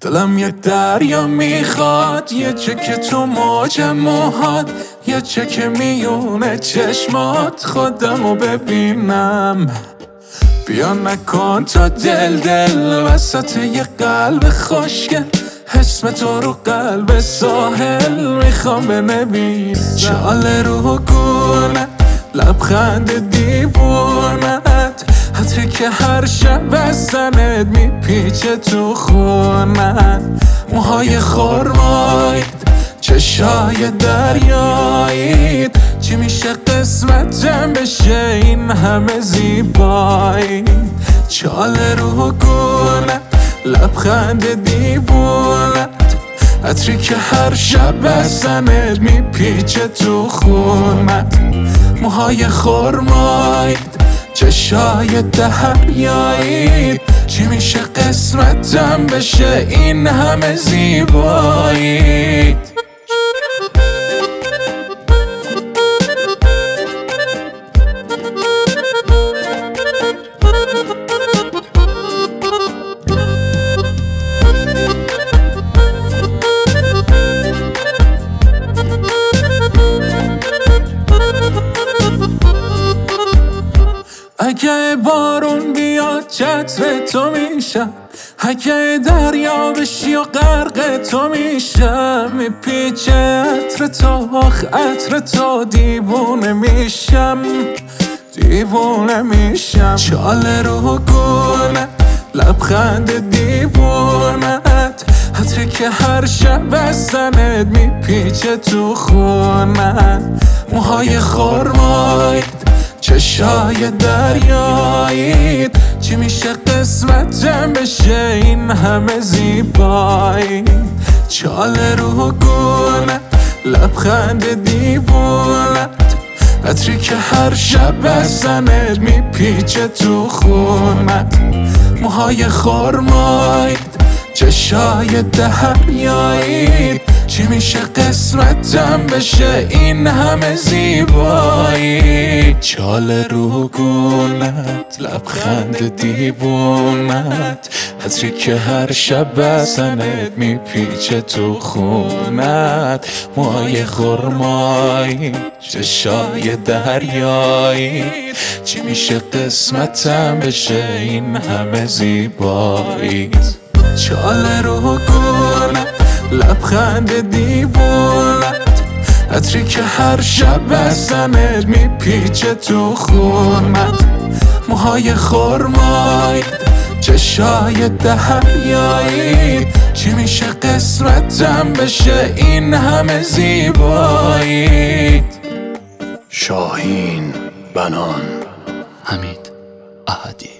دلم یک دریا می‌خواد یه چه تو موج موهات یه چه که میونه چشمات خودمو ببینم. بیا نکن تا دل دل وسط یه قلب خوشگل اسم تو رو قلب ساحل می‌خوام بنویسم. چال رو گونه لبخند دیوونت حتی که هر شب بزنت میپیچه تو خونت موهای خورمایید چشای دریایید. چی میشه قسمتم بشه این همه زیبایی چال رو گونه لبخند دیوونت عطری که هر شب بزنت میپیچه تو خونت موهای خورمایید چشای دریایید چی میشه قسمتم بشه؟ این همه زیبایی اگه بارون بیاد چتر تو میشم اگه دریا بشی و غرق تو میشم میپیچه عطر تو آخ عطر تو دیوونه میشم. دیوونه میشم. چال رو گونه لبخند دیوونت حتی که هر شب بزنت میپیچه تو خونت موهای خورمایید چشای دریایید چی میشه قسمتم بشه این همه زیبایی؟ چال رو گونه لبخند دیوونت عطری که هر شب بزنت میپیچه تو خونت موهای خورمایید چشای دریایید چی میشه قسمتم بشه؟ این همه زیبایی. چال رو گونت لبخند دیوونت. حضری که هر شب بزنت میپیچه تو خونت. موهای خرمایی چشای دریایی. چی میشه قسمتم بشه؟ این همه زیبایی. چال رو لبخند دیوونت عطری که هر شب بزنت میپیچه تو خونت موهای خورمایید چشای دریایی چی میشه قسمتم بشه این همه زیبایی؟ شاهین بنان. حمید احدی.